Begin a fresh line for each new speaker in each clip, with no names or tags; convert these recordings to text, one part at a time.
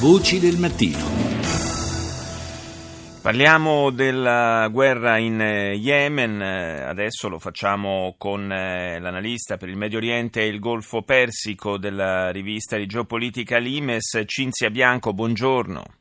Voci del mattino. Parliamo della guerra in eh, Yemen, eh, adesso lo facciamo con eh, l'analista per il Medio Oriente e il Golfo Persico della rivista di geopolitica Limes, Cinzia Bianco, buongiorno.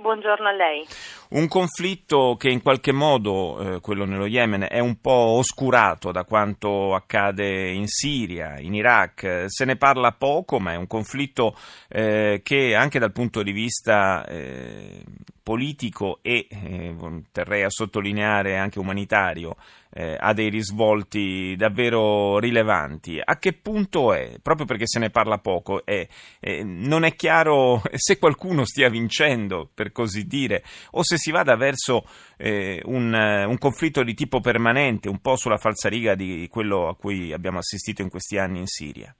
Buongiorno a lei.
Un conflitto che in qualche modo, eh, quello nello Yemen, è un po' oscurato da quanto accade in Siria, in Iraq. Se ne parla poco, ma è un conflitto eh, che anche dal punto di vista eh, politico e, eh, terrei a sottolineare, anche umanitario, eh, ha dei risvolti davvero rilevanti. A che punto è? Proprio perché se ne parla poco, è, eh, non è chiaro se qualcuno stia vincendo, per così dire, o se si vada verso eh, un, un, conflitto di tipo permanente, un po' sulla falsariga di quello a cui abbiamo assistito in questi anni in Siria.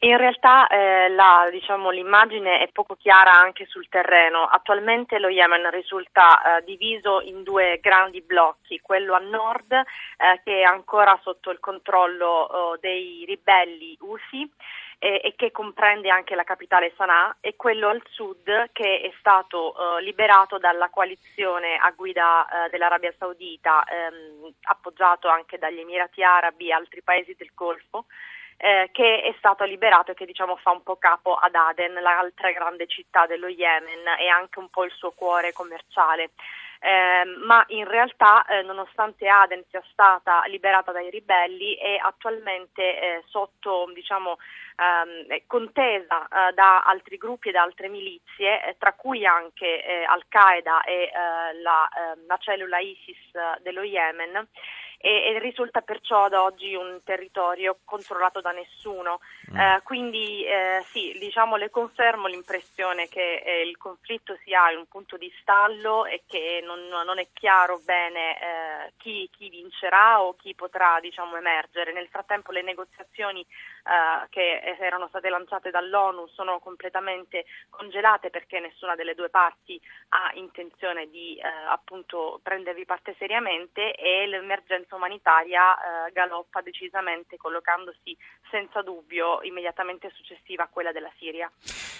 In realtà eh, la, diciamo, l'immagine è poco chiara anche sul terreno. Attualmente lo Yemen risulta eh, diviso in due grandi blocchi, quello a nord eh, che è ancora sotto il controllo oh, dei ribelli Houthi e che comprende anche la capitale Sana'a e quello al sud che è stato uh, liberato dalla coalizione a guida uh, dell'Arabia Saudita, ehm, appoggiato anche dagli Emirati Arabi e altri paesi del Golfo eh, che è stato liberato e che diciamo fa un po' capo ad Aden, l'altra grande città dello Yemen e anche un po' il suo cuore commerciale. Eh, ma in realtà eh, nonostante Aden sia stata liberata dai ribelli è attualmente eh, sotto diciamo, ehm, contesa eh, da altri gruppi e da altre milizie eh, tra cui anche eh, Al-Qaeda e la, ehm, la, cellula ISIS dello Yemen e, e, risulta perciò ad oggi un territorio controllato da nessuno. Mm. Eh, quindi eh, sì, diciamo, le confermo l'impressione che eh, il conflitto sia in un punto di stallo e che non, non è chiaro bene eh, chi, chi, vincerà o chi potrà diciamo, emergere. Nel frattempo le negoziazioni eh, che erano state lanciate dall'ONU sono completamente congelate perché nessuna delle due parti ha intenzione di appunto prendervi parte seriamente e l'emergenza umanitaria galoppa decisamente collocandosi senza dubbio immediatamente successiva a quella della Siria.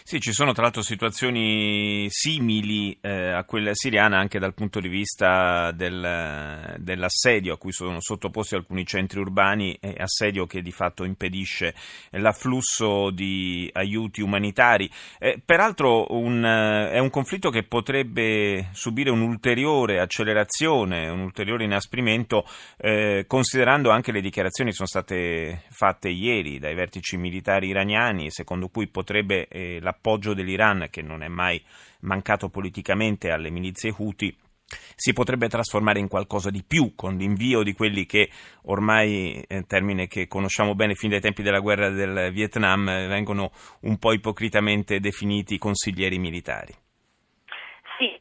Sì, ci sono tra l'altro situazioni simili eh, a quella siriana anche dal punto di vista del, dell'assedio a cui sono sottoposti alcuni centri urbani, eh, assedio che di fatto impedisce l'afflusso di aiuti umanitari. Eh, peraltro un, è un conflitto che potrebbe subire un'ulteriore accelerazione, un ulteriore inasprimento eh, considerando anche le dichiarazioni che sono state fatte ieri dai vertici militari iraniani, secondo cui potrebbe eh, l'appoggio dell'Iran, che non è mai mancato politicamente alle milizie Houthi, si potrebbe trasformare in qualcosa di più con l'invio di quelli che ormai, eh, termine che conosciamo bene fin dai tempi della guerra del Vietnam, eh, vengono un po' ipocritamente definiti consiglieri militari.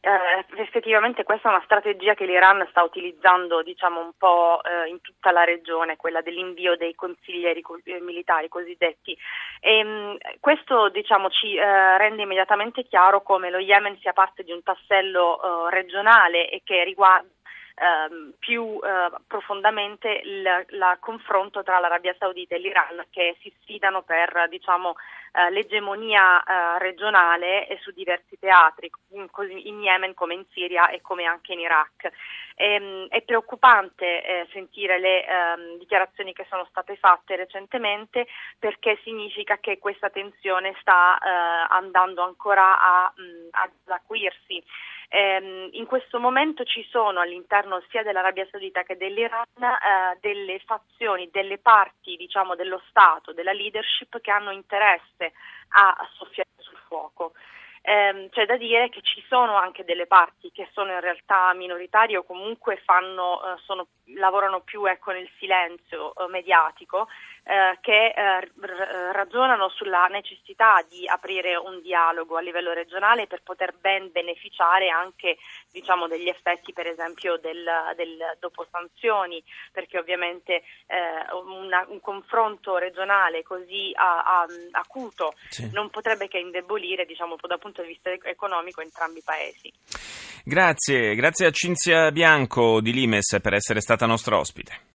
Eh, effettivamente questa è una strategia che l'Iran sta utilizzando diciamo, un po' eh, in tutta la regione, quella dell'invio dei consiglieri eh, militari cosiddetti. E, ehm, mh, questo diciamo, ci eh, rende immediatamente chiaro come lo Yemen sia parte di un tassello eh, regionale e che riguarda ehm, più eh, profondamente il confronto tra l'Arabia Saudita e l'Iran che si sfidano per diciamo, eh, l'egemonia eh, regionale e su diversi teatri, così in Yemen come in Siria e come anche in Iraq. Ehm, è preoccupante eh, sentire le ehm, dichiarazioni che sono state fatte recentemente perché significa che questa tensione sta eh, andando ancora a, mh, ad acuirsi. Eh, in questo momento ci sono all'interno sia dell'Arabia Saudita che dell'Iran eh, delle fazioni, delle parti diciamo, dello Stato, della leadership che hanno interesse a soffiare sul fuoco. Eh, c'è da dire che ci sono anche delle parti che sono in realtà minoritarie o comunque fanno, eh, sono, lavorano più ecco, nel silenzio eh, mediatico eh, che eh, ragionano sulla necessità di aprire un dialogo a livello regionale per poter ben beneficiare anche diciamo, degli effetti per esempio del, del dopo sanzioni, perché ovviamente eh, una, un confronto regionale così a, a, acuto sì. non potrebbe che indebolire diciamo, dal punto di vista economico entrambi i paesi.
Grazie, grazie a Cinzia Bianco di Limes per essere stata nostra ospite.